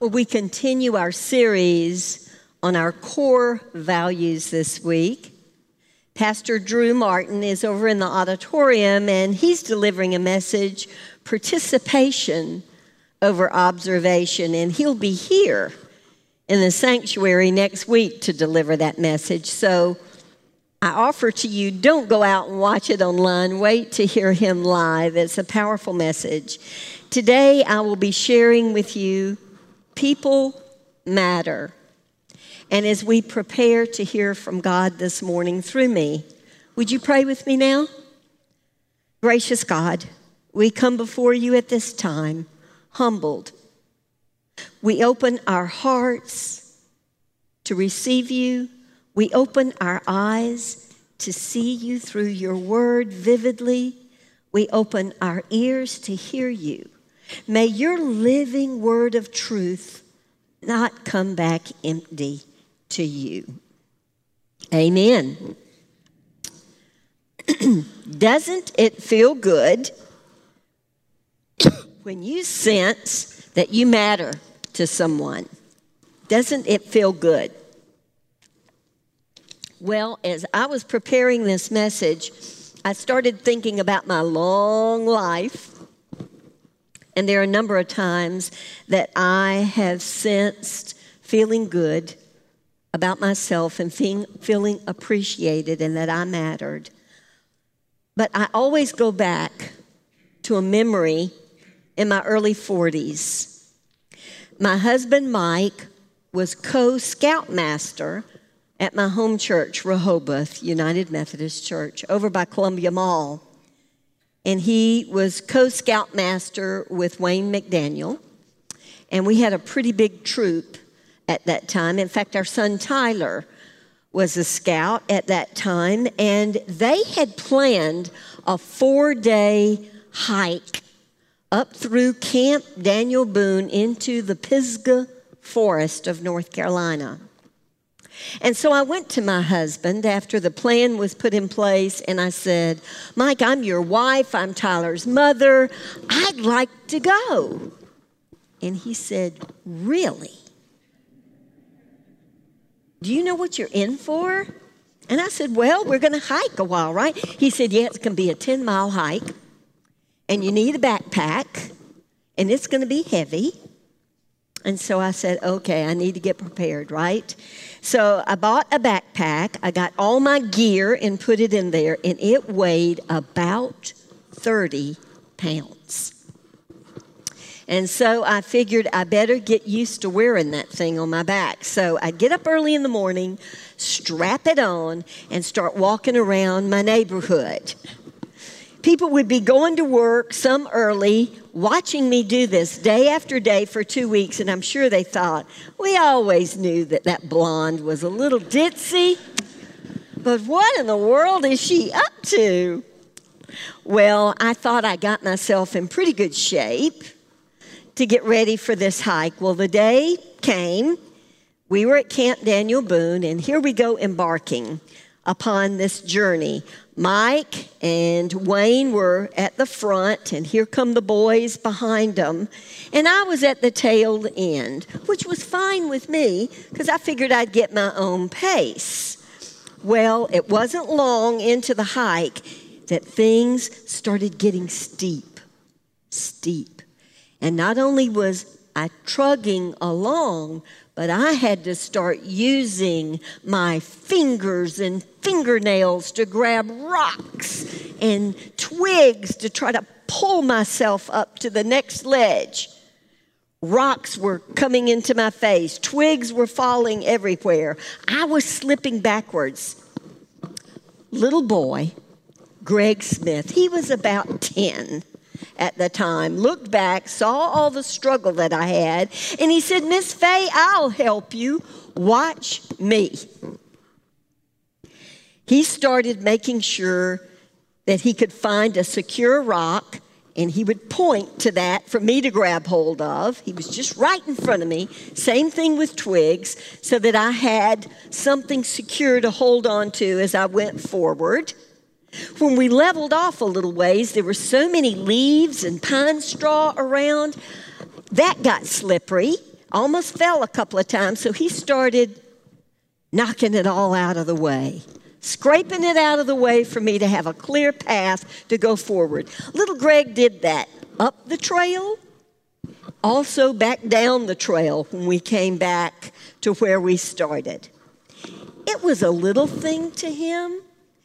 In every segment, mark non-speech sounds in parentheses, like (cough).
Well, we continue our series on our core values this week. Pastor Drew Martin is over in the auditorium and he's delivering a message participation over observation, and he'll be here in the sanctuary next week to deliver that message. So I offer to you don't go out and watch it online, wait to hear him live. It's a powerful message. Today I will be sharing with you People matter. And as we prepare to hear from God this morning through me, would you pray with me now? Gracious God, we come before you at this time humbled. We open our hearts to receive you. We open our eyes to see you through your word vividly. We open our ears to hear you. May your living word of truth not come back empty to you. Amen. (clears throat) Doesn't it feel good (coughs) when you sense that you matter to someone? Doesn't it feel good? Well, as I was preparing this message, I started thinking about my long life and there are a number of times that I have sensed feeling good about myself and feeling, feeling appreciated and that I mattered. But I always go back to a memory in my early 40s. My husband, Mike, was co scoutmaster at my home church, Rehoboth United Methodist Church, over by Columbia Mall and he was co scoutmaster with Wayne McDaniel. And we had a pretty big troop at that time. In fact, our son Tyler was a scout at that time, and they had planned a four day hike up through Camp Daniel Boone into the Pisgah Forest of North Carolina. And so I went to my husband after the plan was put in place and I said, Mike, I'm your wife, I'm Tyler's mother, I'd like to go. And he said, Really? Do you know what you're in for? And I said, Well, we're going to hike a while, right? He said, Yeah, it's going to be a 10 mile hike, and you need a backpack, and it's going to be heavy. And so I said, Okay, I need to get prepared, right? So I bought a backpack. I got all my gear and put it in there, and it weighed about 30 pounds. And so I figured I better get used to wearing that thing on my back. So I'd get up early in the morning, strap it on, and start walking around my neighborhood. People would be going to work, some early, watching me do this day after day for two weeks, and I'm sure they thought, we always knew that that blonde was a little ditzy, but what in the world is she up to? Well, I thought I got myself in pretty good shape to get ready for this hike. Well, the day came. We were at Camp Daniel Boone, and here we go embarking upon this journey Mike and Wayne were at the front, and here come the boys behind them. And I was at the tail end, which was fine with me because I figured I'd get my own pace. Well, it wasn't long into the hike that things started getting steep, steep. And not only was I trugging along, but I had to start using my fingers and fingernails to grab rocks and twigs to try to pull myself up to the next ledge. Rocks were coming into my face, twigs were falling everywhere. I was slipping backwards. Little boy, Greg Smith, he was about 10 at the time, looked back, saw all the struggle that I had, and he said, Miss Fay, I'll help you. Watch me. He started making sure that he could find a secure rock and he would point to that for me to grab hold of. He was just right in front of me. Same thing with twigs, so that I had something secure to hold on to as I went forward. When we leveled off a little ways, there were so many leaves and pine straw around. That got slippery. almost fell a couple of times, so he started knocking it all out of the way, scraping it out of the way for me to have a clear path to go forward. Little Greg did that up the trail, also back down the trail when we came back to where we started. It was a little thing to him.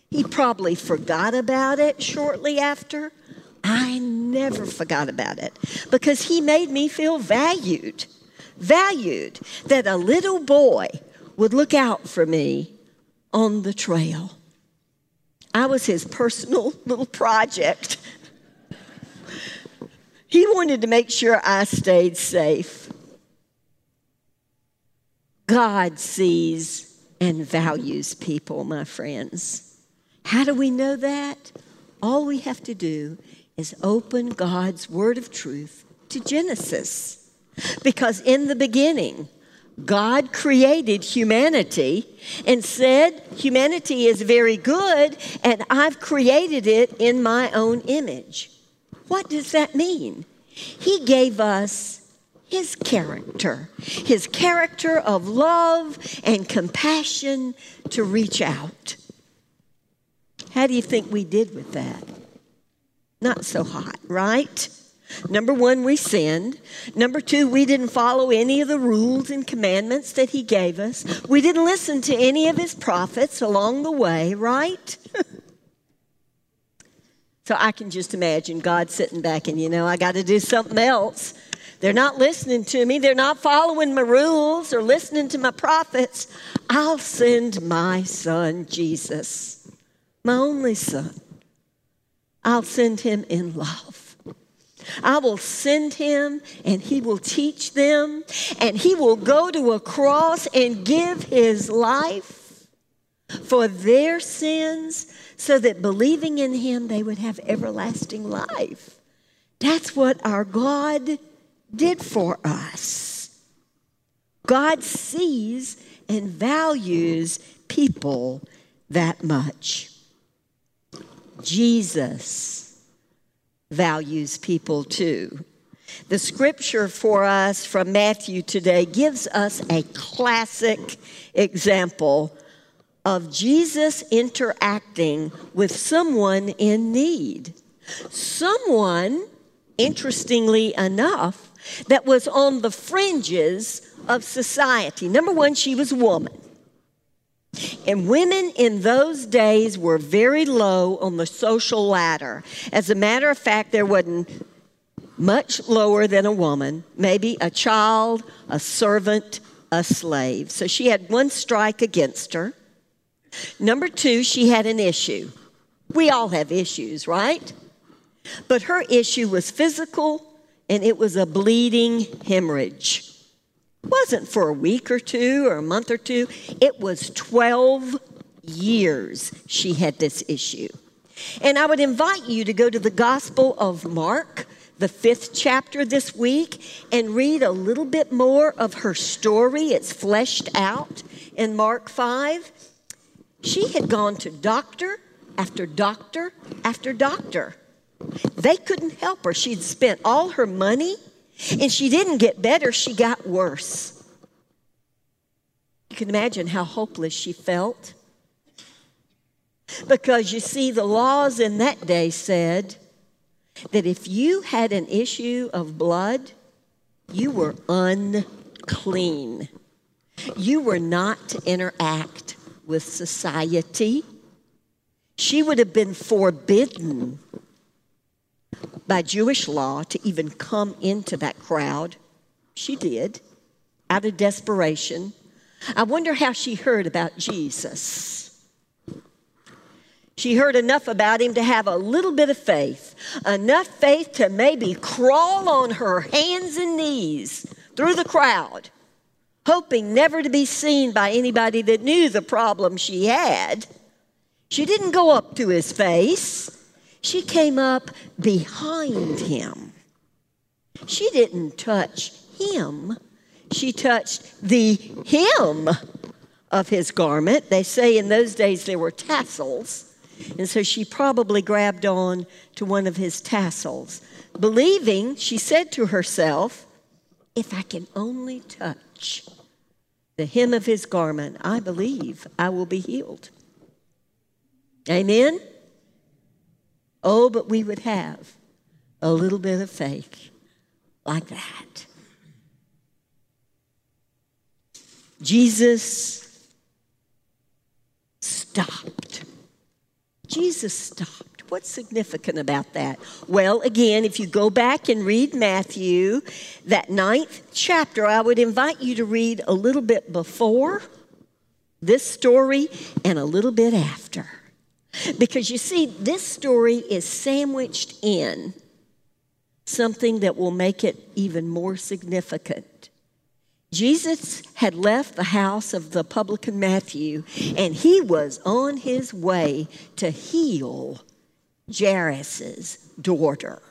He probably forgot about it shortly after. I never forgot about it because he made me feel valued. Valued that a little boy would look out for me on the trail. I was his personal (laughs) little project. he wanted to make sure I stayed safe. God sees and values people, my friends. How do we know that? All we have to do is open God's word of truth to Genesis. Because in the beginning, God created humanity and said, Humanity is very good, and I've created it in my own image. What does that mean? He gave us his character, his character of love and compassion to reach out. How do you think we did with that? Not so hot, right? Number one, we sinned. Number two, we didn't follow any of the rules and commandments that he gave us. We didn't listen to any of his prophets along the way, right? (laughs) so I can just imagine God sitting back and, you know, I got to do something else. They're not listening to me. They're not following my rules or listening to my prophets. I'll send my son, Jesus, my only son. I'll send him in love. I will send him and he will teach them and he will go to a cross and give his life for their sins so that believing in him they would have everlasting life. That's what our God did for us. God sees and values people that much. Jesus values people too. The scripture for us from Matthew today gives us a classic example of Jesus interacting with someone in need. Someone, interestingly enough, that was on the fringes of society. Number one, she was a woman. And women in those days were very low on the social ladder. As a matter of fact, there wasn't much lower than a woman, maybe a child, a servant, a slave. So she had one strike against her. Number two, she had an issue. We all have issues, right? But her issue was physical and it was a bleeding hemorrhage wasn't for a week or two or a month or two, it was 12 years she had this issue. And I would invite you to go to the Gospel of Mark, the fifth chapter this week, and read a little bit more of her story. It's fleshed out in Mark 5. She had gone to doctor after doctor after doctor. They couldn't help her. She'd spent all her money and she didn't get better, she got worse. You can imagine how hopeless she felt. Because you see, the laws in that day said that if you had an issue of blood, you were unclean. You were not to interact with society. She would have been forbidden by Jewish law to even come into that crowd. She did, out of desperation. I wonder how she heard about Jesus. She heard enough about him to have a little bit of faith, enough faith to maybe crawl on her hands and knees through the crowd, hoping never to be seen by anybody that knew the problem she had. She didn't go up to his face. She came up behind him. She didn't touch him, she touched the hem of his garment. They say in those days there were tassels. And so she probably grabbed on to one of his tassels. Believing, she said to herself, if I can only touch the hem of his garment, I believe I will be healed. Amen? Oh, but we would have a little bit of faith like that. Jesus stopped. Jesus stopped. What's significant about that? Well, again, if you go back and read Matthew, that ninth chapter, I would invite you to read a little bit before this story and a little bit after. Because you see, this story is sandwiched in something that will make it even more significant. Jesus had left the house of the publican Matthew, and he was on his way to heal Jairus' daughter.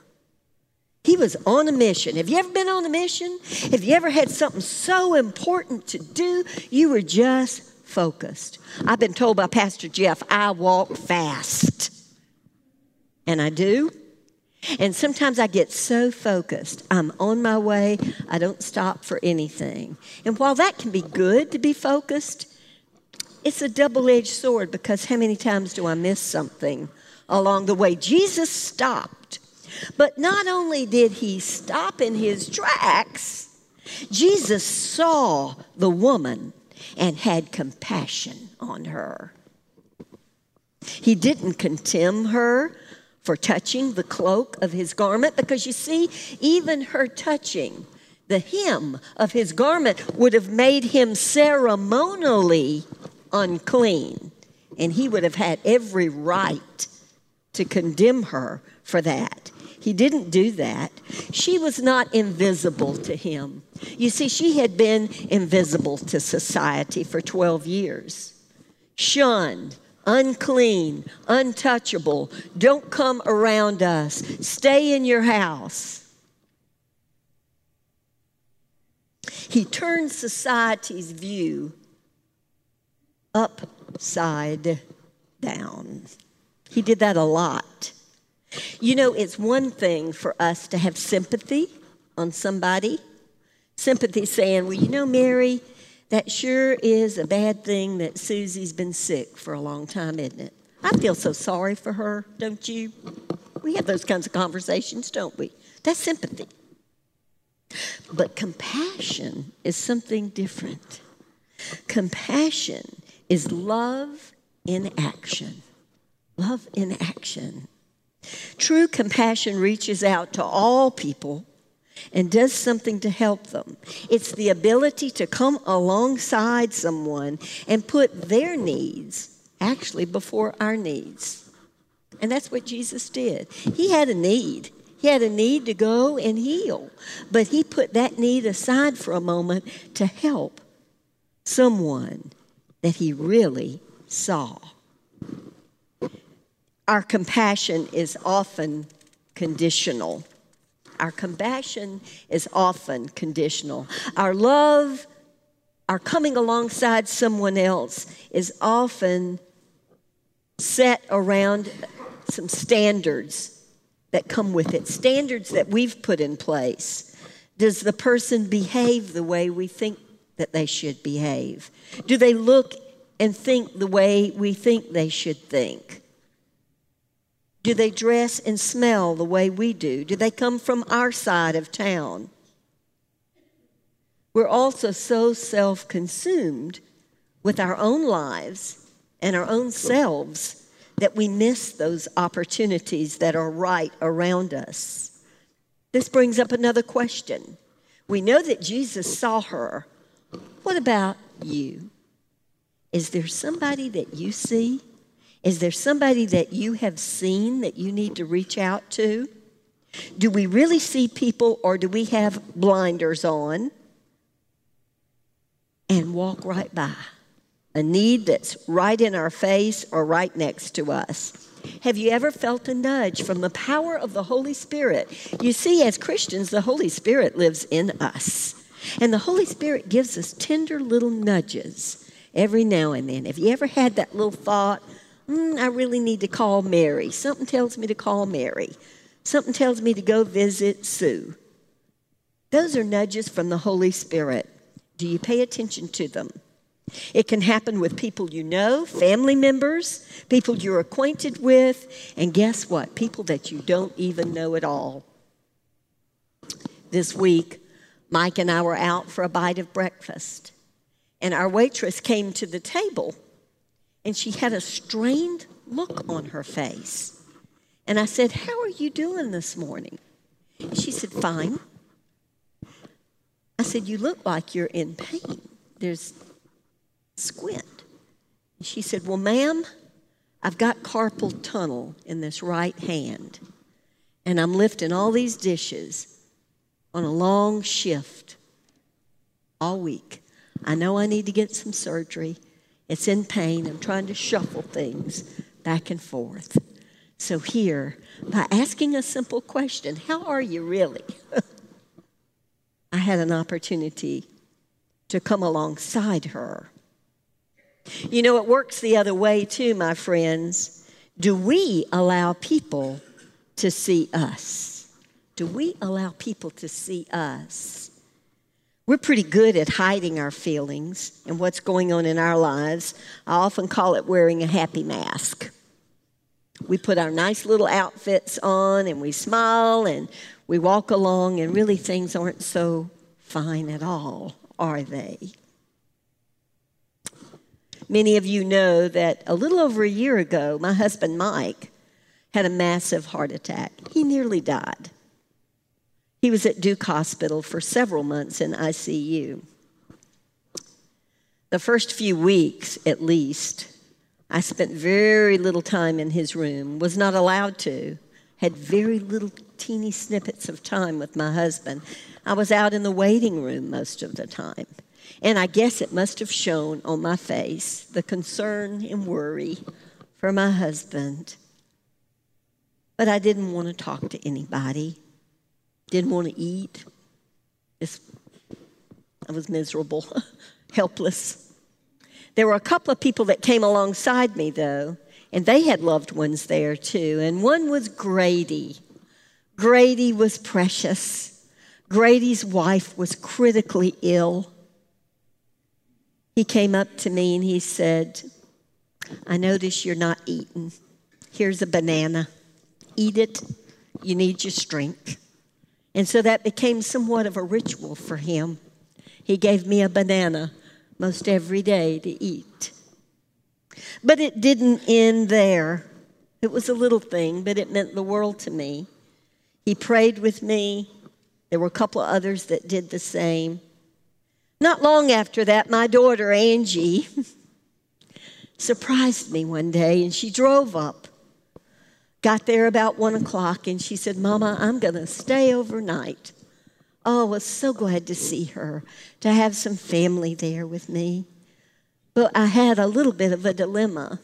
He was on a mission. Have you ever been on a mission? Have you ever had something so important to do? You were just focused. I've been told by Pastor Jeff, I walk fast. And I do. And sometimes I get so focused. I'm on my way. I don't stop for anything. And while that can be good to be focused, it's a double edged sword because how many times do I miss something along the way. Jesus stopped. But not only did he stop in his tracks, Jesus saw the woman and had compassion on her. He didn't condemn her for touching the cloak of his garment because you see, even her touching the hem of his garment would have made him ceremonially unclean, and he would have had every right to condemn her for that. He didn't do that. She was not invisible to him. You see, she had been invisible to society for 12 years, shunned, unclean, untouchable. Don't come around us. Stay in your house. He turned society's view upside down. He did that a lot. You know, it's one thing for us to have sympathy on somebody. Sympathy saying, well, you know, Mary, that sure is a bad thing that Susie's been sick for a long time, isn't it? I feel so sorry for her, don't you? We have those kinds of conversations, don't we? That's sympathy. But compassion is something different. Compassion is love in action. Love in action. True compassion reaches out to all people and does something to help them. It's the ability to come alongside someone and put their needs actually before our needs. And that's what Jesus did. He had a need. He had a need to go and heal, but he put that need aside for a moment to help someone that he really saw. Our compassion is often conditional. Our compassion is often conditional. Our love, our coming alongside someone else is often set around some standards that come with it, standards that we've put in place. Does the person behave the way we think that they should behave? Do they look and think the way we think they should think? Do they dress and smell the way we do? Do they come from our side of town? We're also so self consumed with our own lives and our own selves that we miss those opportunities that are right around us. This brings up another question. We know that Jesus saw her. What about you? Is there somebody that you see is there somebody that you have seen that you need to reach out to? Do we really see people or do we have blinders on and walk right by? A need that's right in our face or right next to us. Have you ever felt a nudge from the power of the Holy Spirit? You see, as Christians, the Holy Spirit lives in us. And the Holy Spirit gives us tender little nudges every now and then. Have you ever had that little thought, mm, I really need to call Mary. Something tells me to call Mary. Something tells me to go visit Sue. Those are nudges from the Holy Spirit. Do you pay attention to them? It can happen with people you know, family members, people you're acquainted with, and guess what? People that you don't even know at all. This week, Mike and I were out for a bite of breakfast, and our waitress came to the table, and she had a strained look on her face. And I said, How are you doing this morning? She said, Fine. I said, You look like you're in pain. There's squint. She said, Well, ma'am, I've got carpal tunnel in this right hand, and I'm lifting all these dishes on a long shift all week. I know I need to get some surgery. It's in pain. I'm trying to shuffle things back and forth. So, here, by asking a simple question, How are you really? (laughs) I had an opportunity to come alongside her. You know, it works the other way too, my friends. Do we allow people to see us? Do we allow people to see us? We're pretty good at hiding our feelings and what's going on in our lives. I often call it wearing a happy mask. We put our nice little outfits on and we smile and we walk along, and really things aren't so fine at all, are they? Many of you know that a little over a year ago, my husband Mike had a massive heart attack. He nearly died. He was at Duke Hospital for several months in ICU. The first few weeks, at least, I spent very little time in his room, was not allowed to, had very little teeny snippets of time with my husband. I was out in the waiting room most of the time. And I guess it must have shown on my face the concern and worry for my husband. But I didn't want to talk to anybody, didn't want to eat. Just, I was miserable, (laughs) helpless. There were a couple of people that came alongside me, though, and they had loved ones there too. And one was Grady. Grady was precious. Grady's wife was critically ill. He came up to me and he said, I notice you're not eating. Here's a banana. Eat it. You need your strength. And so that became somewhat of a ritual for him. He gave me a banana most every day to eat. But it didn't end there. It was a little thing, but it meant the world to me. He prayed with me. There were a couple of others that did the same. Not long after that, my daughter Angie (laughs) surprised me one day and she drove up. Got there about one o'clock and she said, Mama, I'm going to stay overnight. Oh, I was so glad to see her, to have some family there with me. But I had a little bit of a dilemma.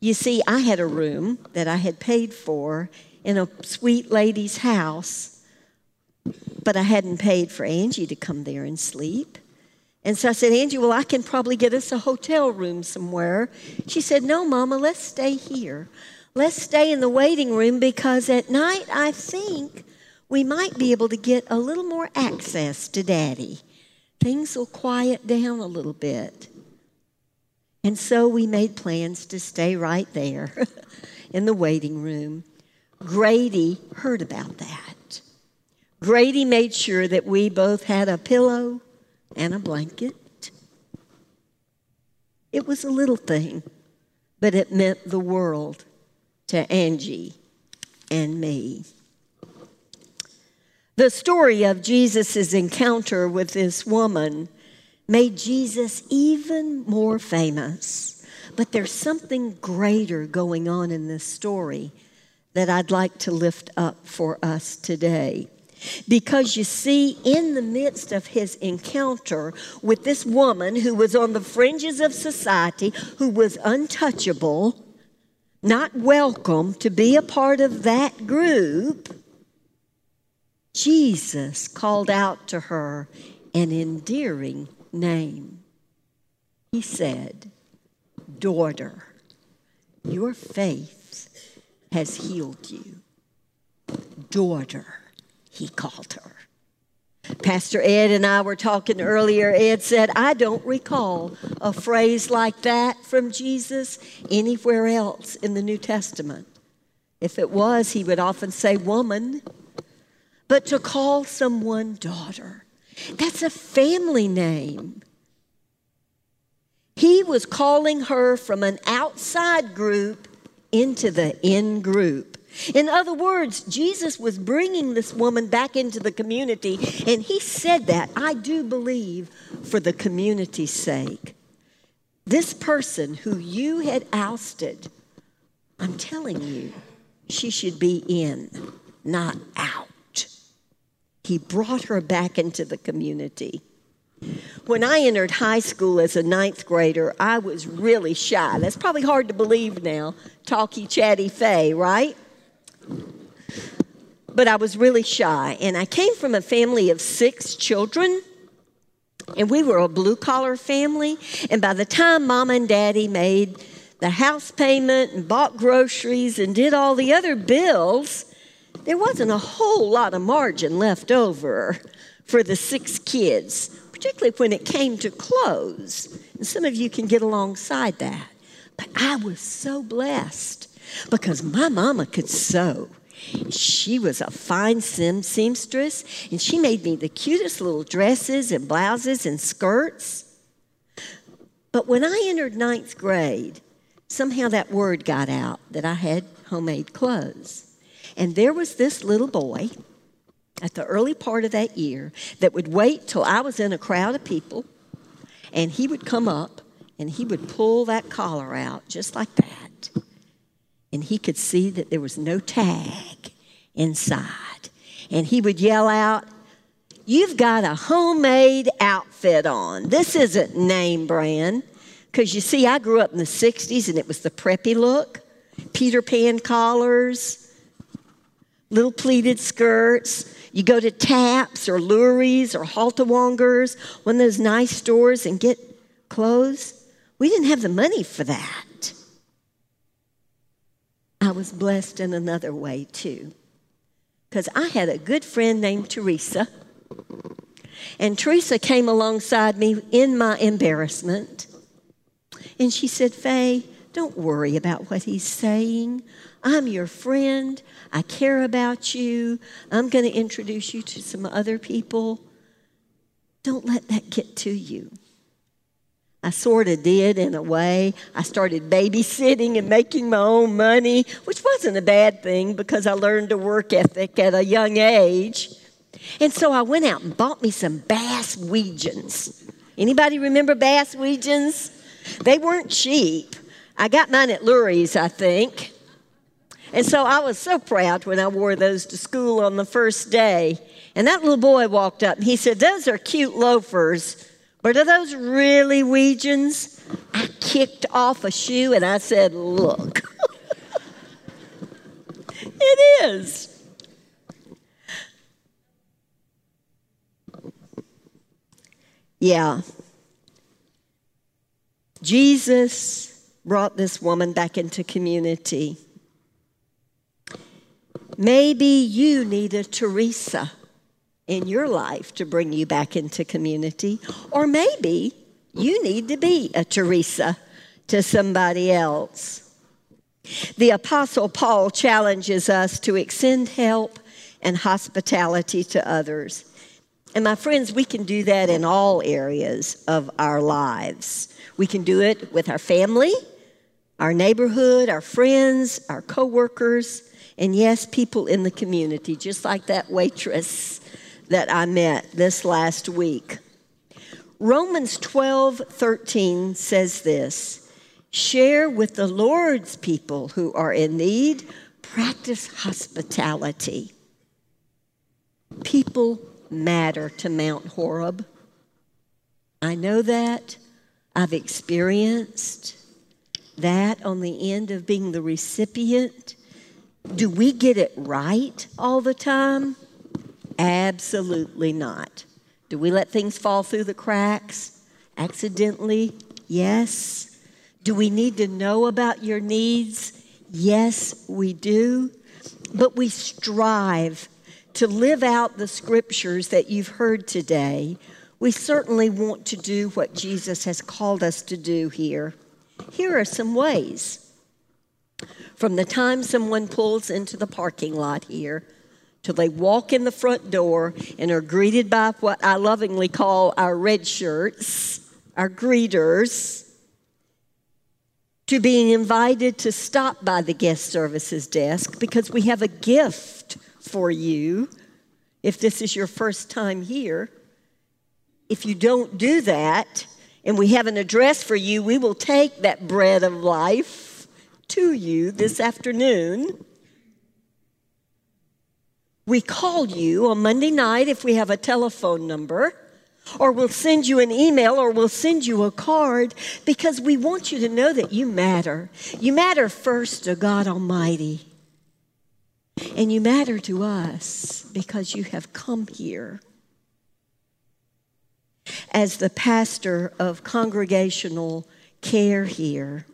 You see, I had a room that I had paid for in a sweet lady's house but I hadn't paid for Angie to come there and sleep. And so I said, Angie, well, I can probably get us a hotel room somewhere. She said, No, Mama, let's stay here. Let's stay in the waiting room because at night I think we might be able to get a little more access to Daddy. Things will quiet down a little bit. And so we made plans to stay right there (laughs) in the waiting room. Grady heard about that. Grady made sure that we both had a pillow and a blanket. It was a little thing, but it meant the world to Angie and me. The story of Jesus' encounter with this woman made Jesus even more famous. But there's something greater going on in this story that I'd like to lift up for us today. Because you see, in the midst of his encounter with this woman who was on the fringes of society, who was untouchable, not welcome to be a part of that group, Jesus called out to her an endearing name. He said, Daughter, your faith has healed you. Daughter he called her. Pastor Ed and I were talking earlier. Ed said, I don't recall a phrase like that from Jesus anywhere else in the New Testament. If it was, he would often say woman. But to call someone daughter, that's a family name. He was calling her from an outside group into the in group. In other words, Jesus was bringing this woman back into the community, and he said that, I do believe, for the community's sake. This person who you had ousted, I'm telling you, she should be in, not out. He brought her back into the community. When I entered high school as a ninth grader, I was really shy. That's probably hard to believe now. Talky, chatty Faye, right? But I was really shy. And I came from a family of six children. And we were a blue collar family. And by the time mom and daddy made the house payment and bought groceries and did all the other bills, there wasn't a whole lot of margin left over for the six kids particularly when it came to clothes. And some of you can get alongside that. But I was so blessed because my mama could sew. She was a fine seamstress, and she made me the cutest little dresses and blouses and skirts. But when I entered ninth grade, somehow that word got out that I had homemade clothes. And there was this little boy at the early part of that year that would wait till I was in a crowd of people and he would come up and he would pull that collar out just like that. And he could see that there was no tag inside. And he would yell out, You've got a homemade outfit on. This isn't name brand. Because you see, I grew up in the 60s and it was the preppy look Peter Pan collars, little pleated skirts, you go to Tapp's or Lourie's or Haltewangers, one of those nice stores, and get clothes. We didn't have the money for that. I was blessed in another way too, because I had a good friend named Teresa. And Teresa came alongside me in my embarrassment. And she said, Faye, don't worry about what he's saying. I'm your friend. I care about you. I'm going to introduce you to some other people. Don't let that get to you. I sort of did in a way. I started babysitting and making my own money, which wasn't a bad thing because I learned a work ethic at a young age. And so I went out and bought me some Bass Weejuns. Anybody remember Bass Weejuns? They weren't cheap. I got mine at Lourie's, I think. And so I was so proud when I wore those to school on the first day. And that little boy walked up and he said, Those are cute loafers, but are those really Weejuns? I kicked off a shoe and I said, Look. (laughs) it is. Yeah. Jesus brought this woman back into community. Maybe you need a Teresa in your life to bring you back into community, or maybe you need to be a Teresa to somebody else. The Apostle Paul challenges us to extend help and hospitality to others. And my friends, we can do that in all areas of our lives. We can do it with our family, our neighborhood, our friends, our coworkers, and yes, people in the community, just like that waitress that I met this last week. Romans 12 13 says this share with the Lord's people who are in need, practice hospitality. People matter to Mount Horeb. I know that. I've experienced that on the end of being the recipient do we get it right all the time? Absolutely not. Do we let things fall through the cracks accidentally? Yes. Do we need to know about your needs? Yes, we do. But we strive to live out the scriptures that you've heard today, we certainly want to do what Jesus has called us to do here. Here are some ways. From the time someone pulls into the parking lot here till they walk in the front door and are greeted by what I lovingly call our red shirts, our greeters, to being invited to stop by the guest services desk because we have a gift for you if this is your first time here. If you don't do that and we have an address for you, we will take that bread of life to you this afternoon. We call you on Monday night if we have a telephone number, or we'll send you an email, or we'll send you a card because we want you to know that you matter. You matter first to God Almighty, and you matter to us because you have come here. As the pastor of congregational care here,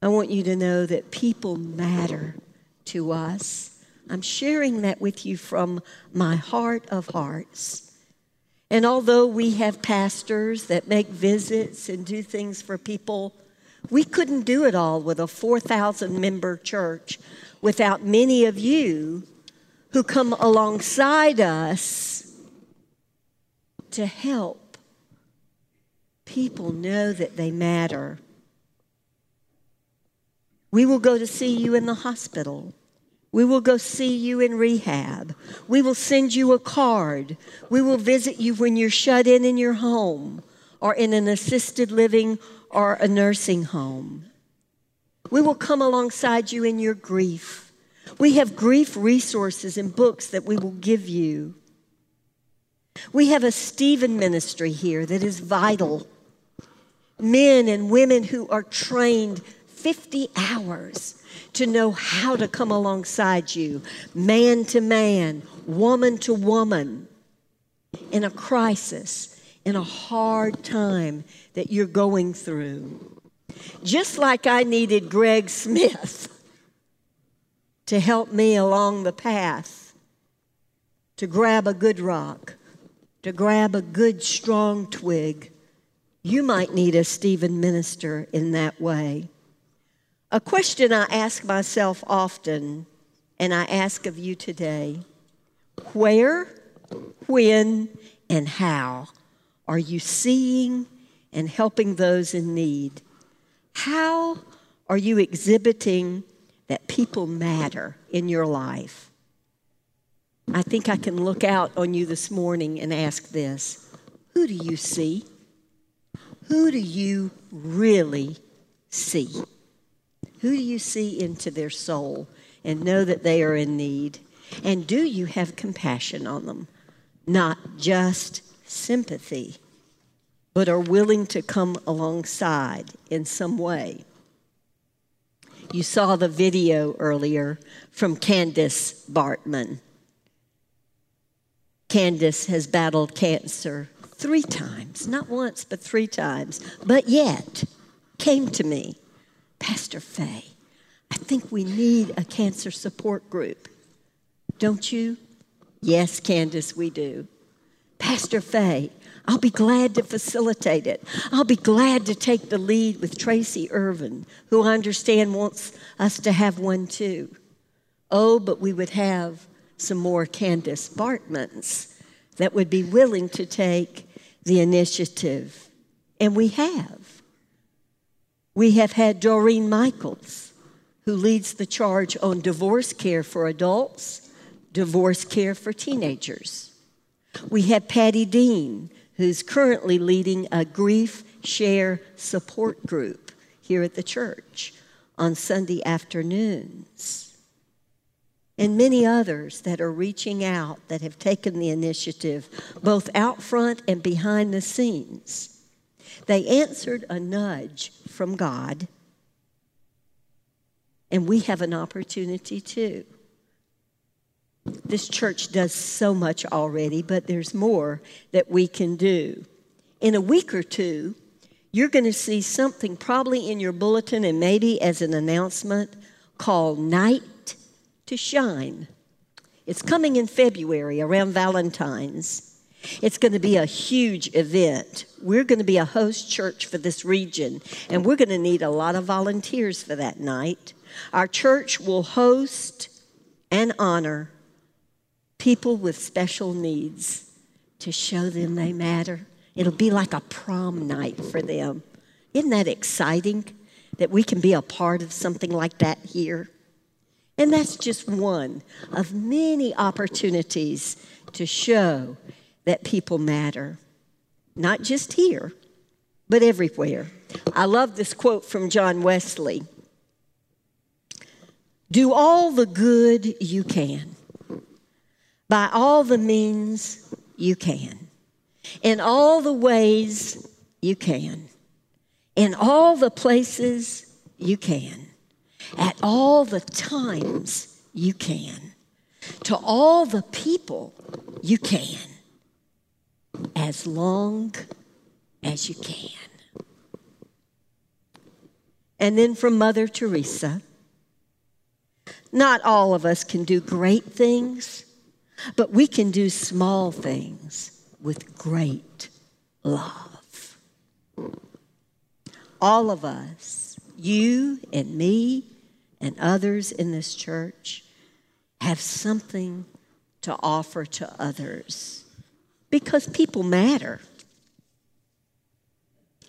I want you to know that people matter to us. I'm sharing that with you from my heart of hearts. And although we have pastors that make visits and do things for people, we couldn't do it all with a 4,000 member church without many of you who come alongside us to help people know that they matter. We will go to see you in the hospital. We will go see you in rehab. We will send you a card. We will visit you when you're shut in in your home or in an assisted living or a nursing home. We will come alongside you in your grief. We have grief resources and books that we will give you. We have a Stephen ministry here that is vital. Men and women who are trained 50 hours to know how to come alongside you, man to man, woman to woman, in a crisis, in a hard time that you're going through. Just like I needed Greg Smith to help me along the path, to grab a good rock, to grab a good strong twig, you might need a Stephen minister in that way. A question I ask myself often, and I ask of you today where, when, and how are you seeing and helping those in need? How are you exhibiting that people matter in your life? I think I can look out on you this morning and ask this Who do you see? Who do you really see? Who do you see into their soul and know that they are in need? And do you have compassion on them? Not just sympathy, but are willing to come alongside in some way. You saw the video earlier from Candace Bartman. Candace has battled cancer three times, not once, but three times, but yet came to me Pastor Fay, I think we need a cancer support group. Don't you? Yes, Candace, we do. Pastor Fay, I'll be glad to facilitate it. I'll be glad to take the lead with Tracy Irvin, who I understand wants us to have one too. Oh, but we would have some more Candace Bartmans that would be willing to take the initiative. And we have. We have had Doreen Michaels, who leads the charge on divorce care for adults, divorce care for teenagers. We have Patty Dean, who's currently leading a grief share support group here at the church on Sunday afternoons. And many others that are reaching out that have taken the initiative, both out front and behind the scenes they answered a nudge from God, and we have an opportunity too. This church does so much already, but there's more that we can do. In a week or two, you're going to see something probably in your bulletin and maybe as an announcement called Night to Shine. It's coming in February around Valentine's. It's going to be a huge event. We're going to be a host church for this region, and we're going to need a lot of volunteers for that night. Our church will host and honor people with special needs to show them they matter. It'll be like a prom night for them. Isn't that exciting that we can be a part of something like that here? And that's just one of many opportunities to show that people matter, not just here, but everywhere. I love this quote from John Wesley. Do all the good you can, by all the means you can, in all the ways you can, in all the places you can, at all the times you can, to all the people you can as long as you can. And then from Mother Teresa, not all of us can do great things, but we can do small things with great love. All of us, you and me and others in this church, have something to offer to others because people matter.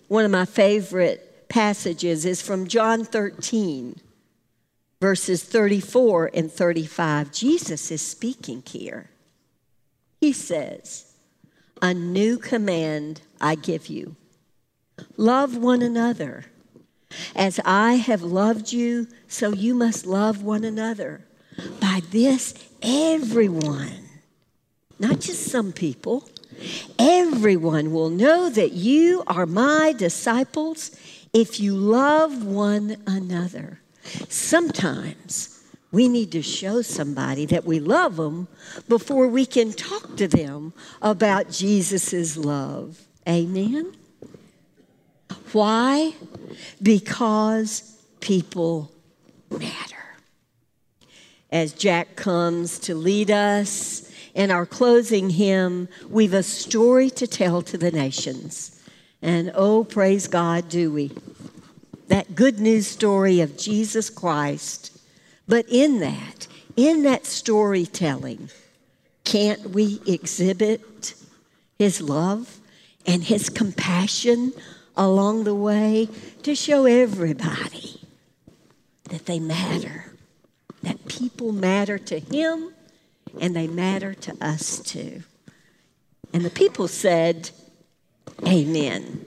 One of my favorite passages is from John 13, verses 34 and 35. Jesus is speaking here. He says, A new command I give you love one another. As I have loved you, so you must love one another. By this, everyone, not just some people, Everyone will know that you are my disciples if you love one another. Sometimes we need to show somebody that we love them before we can talk to them about Jesus' love. Amen? Why? Because people matter. As Jack comes to lead us, in our closing hymn, we've a story to tell to the nations. And oh, praise God, do we. That good news story of Jesus Christ. But in that, in that storytelling, can't we exhibit his love and his compassion along the way to show everybody that they matter, that people matter to him and they matter to us too. And the people said, Amen.